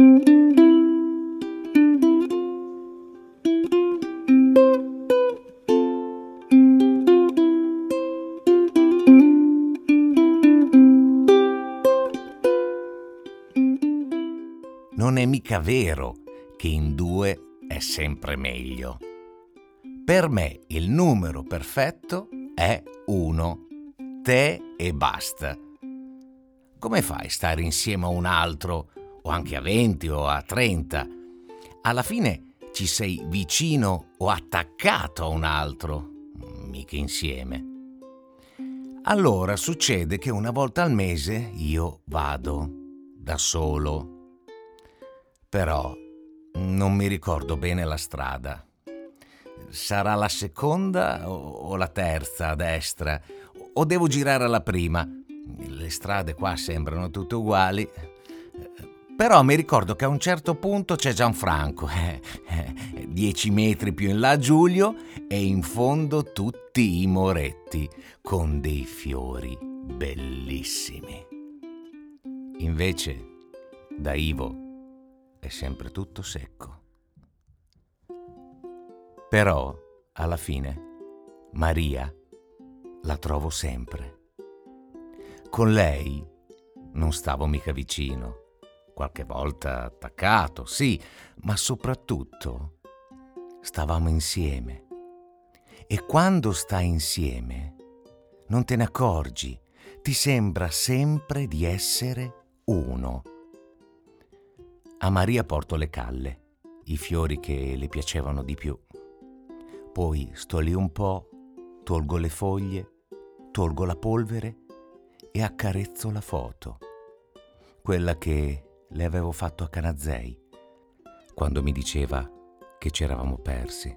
Non è mica vero che in due è sempre meglio. Per me il numero perfetto è uno, te e basta. Come fai a stare insieme a un altro, o anche a 20 o a 30? Alla fine ci sei vicino o attaccato a un altro, mica insieme. Allora succede che una volta al mese io vado da solo però non mi ricordo bene la strada. Sarà la seconda o la terza a destra? O devo girare alla prima? Le strade qua sembrano tutte uguali. Però mi ricordo che a un certo punto c'è Gianfranco, eh, eh, dieci metri più in là Giulio e in fondo tutti i moretti con dei fiori bellissimi. Invece, da Ivo è sempre tutto secco. Però, alla fine, Maria la trovo sempre. Con lei non stavo mica vicino, qualche volta attaccato, sì, ma soprattutto stavamo insieme. E quando stai insieme, non te ne accorgi, ti sembra sempre di essere uno. A Maria porto le calle, i fiori che le piacevano di più. Poi sto lì un po', tolgo le foglie, tolgo la polvere e accarezzo la foto, quella che le avevo fatto a Canazei, quando mi diceva che ci eravamo persi.